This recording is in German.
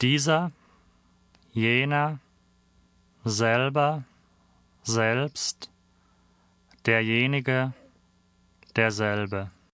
dieser, jener, selber, selbst, derjenige, derselbe.